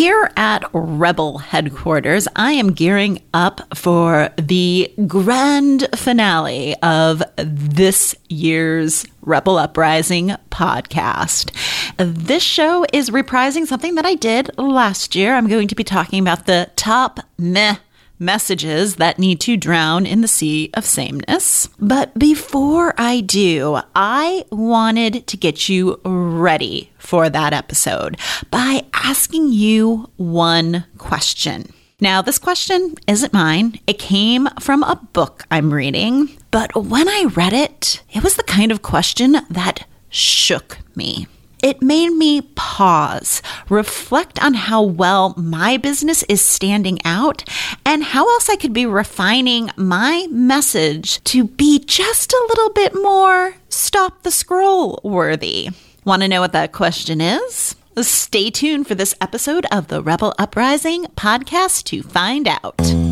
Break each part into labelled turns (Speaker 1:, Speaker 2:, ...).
Speaker 1: Here at Rebel headquarters, I am gearing up for the grand finale of this year's Rebel Uprising podcast. This show is reprising something that I did last year. I'm going to be talking about the top meh messages that need to drown in the sea of sameness. But before I do, I wanted to get you ready for that episode by asking you one question. Now, this question isn't mine. It came from a book I'm reading, but when I read it, it was the kind of question that shook me. It made me pause, reflect on how well my business is standing out, and how else I could be refining my message to be just a little bit more stop the scroll worthy. Want to know what that question is? Stay tuned for this episode of the Rebel Uprising podcast to find out.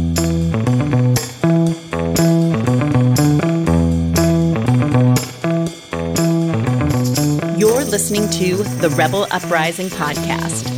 Speaker 1: Listening to the Rebel Uprising podcast.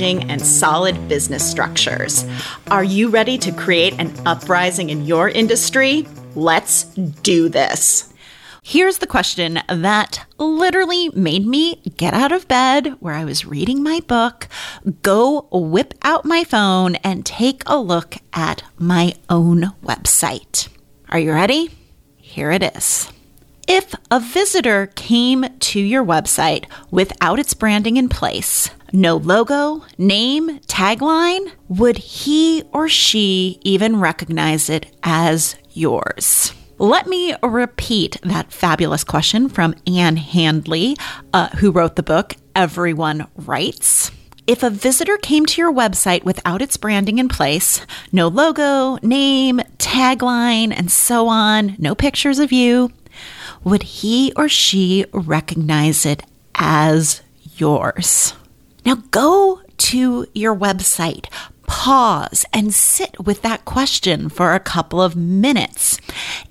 Speaker 1: and solid business structures. Are you ready to create an uprising in your industry? Let's do this. Here's the question that literally made me get out of bed where I was reading my book, go whip out my phone, and take a look at my own website. Are you ready? Here it is. If a visitor came to your website without its branding in place, no logo, name, tagline, would he or she even recognize it as yours? Let me repeat that fabulous question from Ann Handley, uh, who wrote the book Everyone Writes. If a visitor came to your website without its branding in place, no logo, name, tagline, and so on, no pictures of you, would he or she recognize it as yours? Now go to your website, pause and sit with that question for a couple of minutes.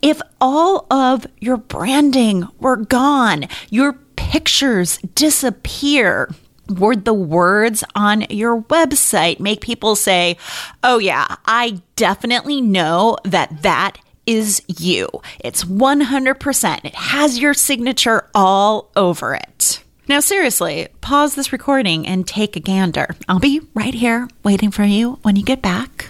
Speaker 1: If all of your branding were gone, your pictures disappear, would the words on your website make people say, Oh, yeah, I definitely know that that is you. It's 100%. It has your signature all over it. Now, seriously, pause this recording and take a gander. I'll be right here waiting for you when you get back.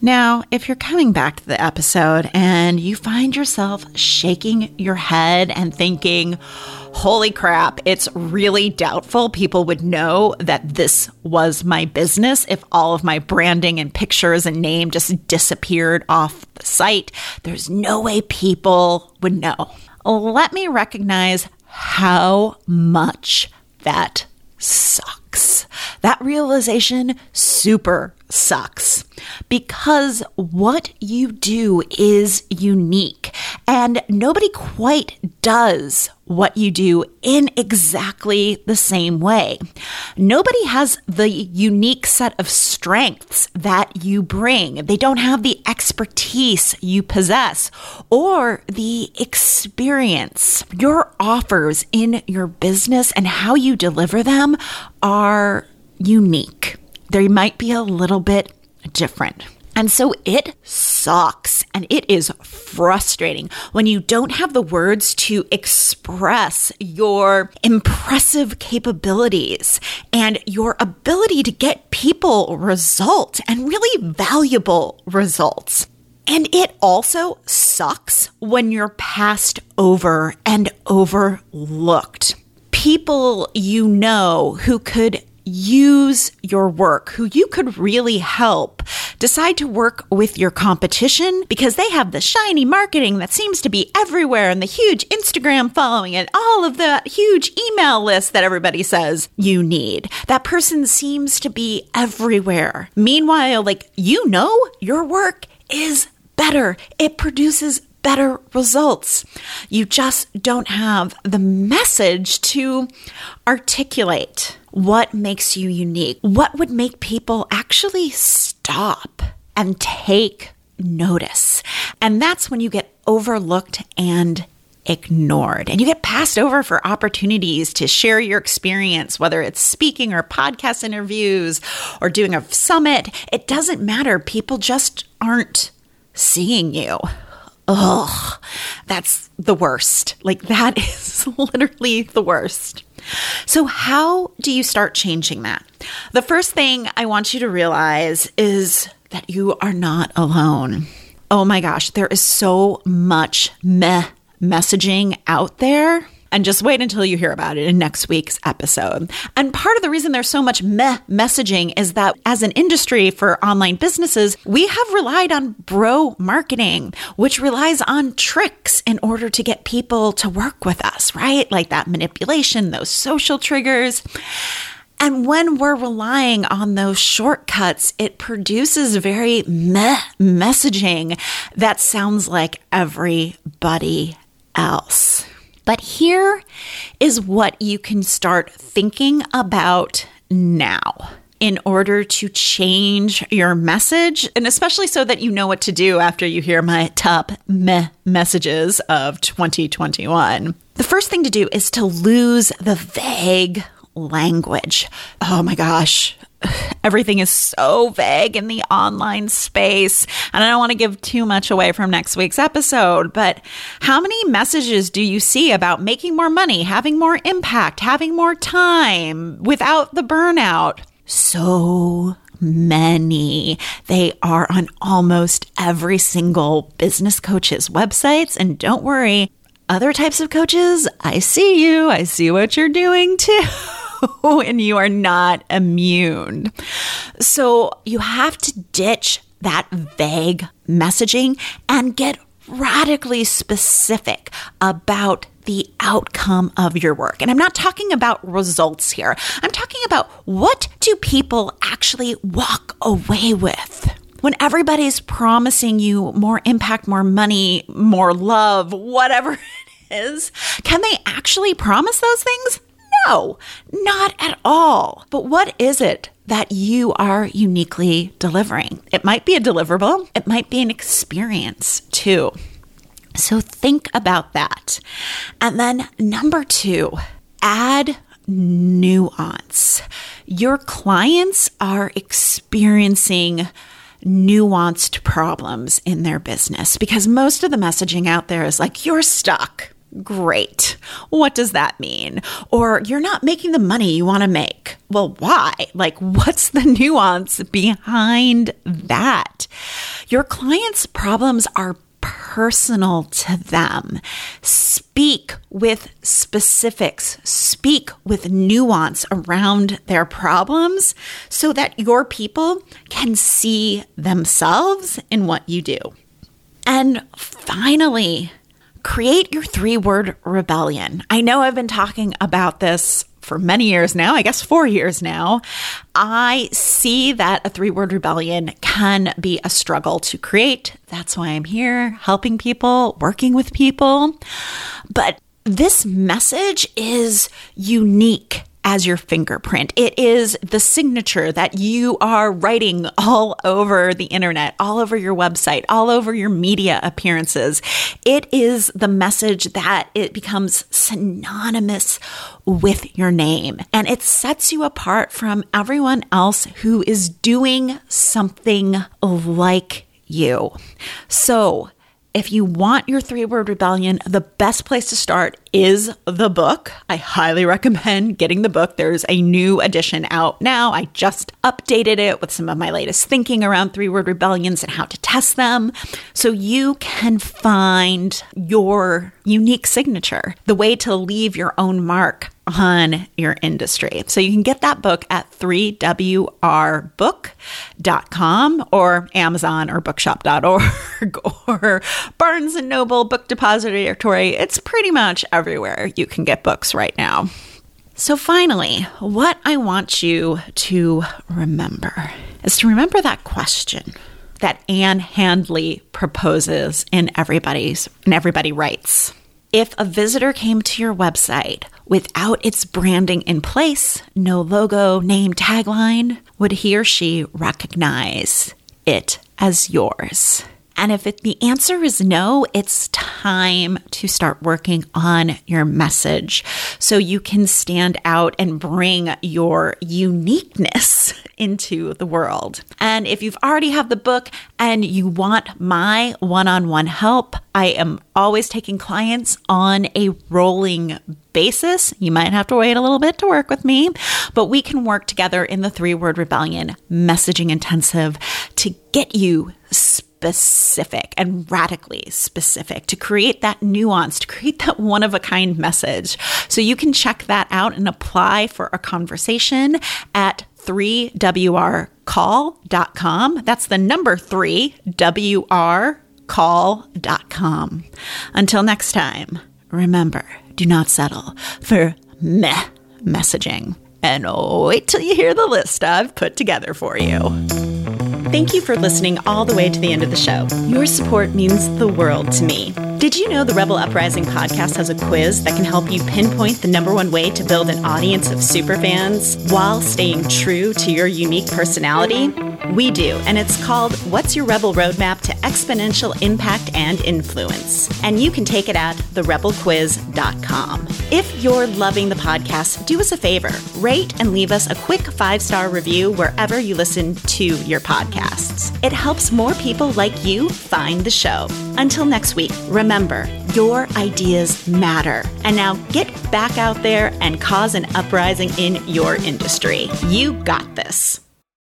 Speaker 1: Now, if you're coming back to the episode and you find yourself shaking your head and thinking, holy crap, it's really doubtful people would know that this was my business if all of my branding and pictures and name just disappeared off the site. There's no way people would know. Let me recognize how much that sucks. That realization super sucks because what you do is unique and nobody quite does what you do in exactly the same way. Nobody has the unique set of strengths that you bring. They don't have the expertise you possess or the experience. Your offers in your business and how you deliver them are unique. They might be a little bit different. And so it sucks and it is frustrating when you don't have the words to express your impressive capabilities and your ability to get people results and really valuable results. And it also sucks when you're passed over and overlooked. People you know who could use your work, who you could really help decide to work with your competition because they have the shiny marketing that seems to be everywhere and the huge Instagram following and all of the huge email list that everybody says you need. That person seems to be everywhere. Meanwhile, like, you know, your work is better. It produces better results. You just don't have the message to articulate what makes you unique. What would make people actually stop and take notice? And that's when you get overlooked and ignored. And you get passed over for opportunities to share your experience, whether it's speaking or podcast interviews or doing a summit. It doesn't matter. People just aren't seeing you. Ugh, that's the worst. Like, that is literally the worst. So, how do you start changing that? The first thing I want you to realize is that you are not alone. Oh my gosh, there is so much meh messaging out there and just wait until you hear about it in next week's episode. And part of the reason there's so much meh messaging is that as an industry for online businesses, we have relied on bro marketing, which relies on tricks in order to get people to work with us, right? Like that manipulation, those social triggers. And when we're relying on those shortcuts, it produces very meh messaging that sounds like everybody else. But here is what you can start thinking about now in order to change your message, and especially so that you know what to do after you hear my top meh messages of 2021. The first thing to do is to lose the vague language. Oh my gosh, everything is so vague in the online space. And I don't want to give too much away from next week's episode, but how many messages do you see about making more money, having more impact, having more time without the burnout? So many. They are on almost every single business coach's websites. And don't worry, other types of coaches, I see you. I see what you're doing too. and you are not immune. So you have to ditch that vague messaging and get radically specific about the outcome of your work. And I'm not talking about results here. I'm talking about what do people actually walk away with? When everybody's promising you more impact, more money, more love, whatever it is, can they actually promise those things? No, not at all. But what is it that you are uniquely delivering? It might be a deliverable, it might be an experience too. So think about that. And then number two, add nuance. Your clients are experiencing nuanced problems in their business because most of the messaging out there is like, you're stuck. Great. What does that mean? Or you're not making the money you want to make. Well, why? Like, what's the nuance behind that? Your clients' problems are personal to them. Speak with specifics, speak with nuance around their problems so that your people can see themselves in what you do. And finally, create your three word rebellion. I know I've been talking about this for many years now, I guess four years now. I see that a three word rebellion can be a struggle to create. That's why I'm here helping people, working with people. But this message is unique as your fingerprint. It is the signature that you are writing all over the internet, all over your website, all over your media appearances. It is the message that it becomes synonymous with your name and it sets you apart from everyone else who is doing something like you. So, if you want your three word rebellion, the best place to start is the book. I highly recommend getting the book. There's a new edition out now. I just updated it with some of my latest thinking around three word rebellions and how to test them. So you can find your unique signature, the way to leave your own mark on your industry. So you can get that book at 3wrbook.com or Amazon or bookshop.org or Barnes and Noble Book Depository. It's pretty much everywhere you can get books right now. So, finally, what I want you to remember is to remember that question that Ann Handley proposes in everybody's and everybody writes. If a visitor came to your website without its branding in place, no logo, name, tagline, would he or she recognize it as yours? And if it, the answer is no, it's time to start working on your message so you can stand out and bring your uniqueness into the world. And if you've already have the book and you want my one-on-one help, I am always taking clients on a rolling basis. You might have to wait a little bit to work with me, but we can work together in the three word rebellion messaging intensive to get you specific and radically specific to create that nuance, to create that one of a kind message. So you can check that out and apply for a conversation at 3wrcall.com. That's the number 3 wrcall.com. Until next time, remember, do not settle for meh messaging. And wait till you hear the list I've put together for you. Thank you for listening all the way to the end of the show. Your support means the world to me. Did you know the Rebel Uprising podcast has a quiz that can help you pinpoint the number one way to build an audience of superfans while staying true to your unique personality? We do, and it's called What's Your Rebel Roadmap to Exponential Impact and Influence? And you can take it at therebelquiz.com. If you're loving the podcast, do us a favor rate and leave us a quick five star review wherever you listen to your podcasts. It helps more people like you find the show. Until next week, remember your ideas matter. And now get back out there and cause an uprising in your industry. You got this.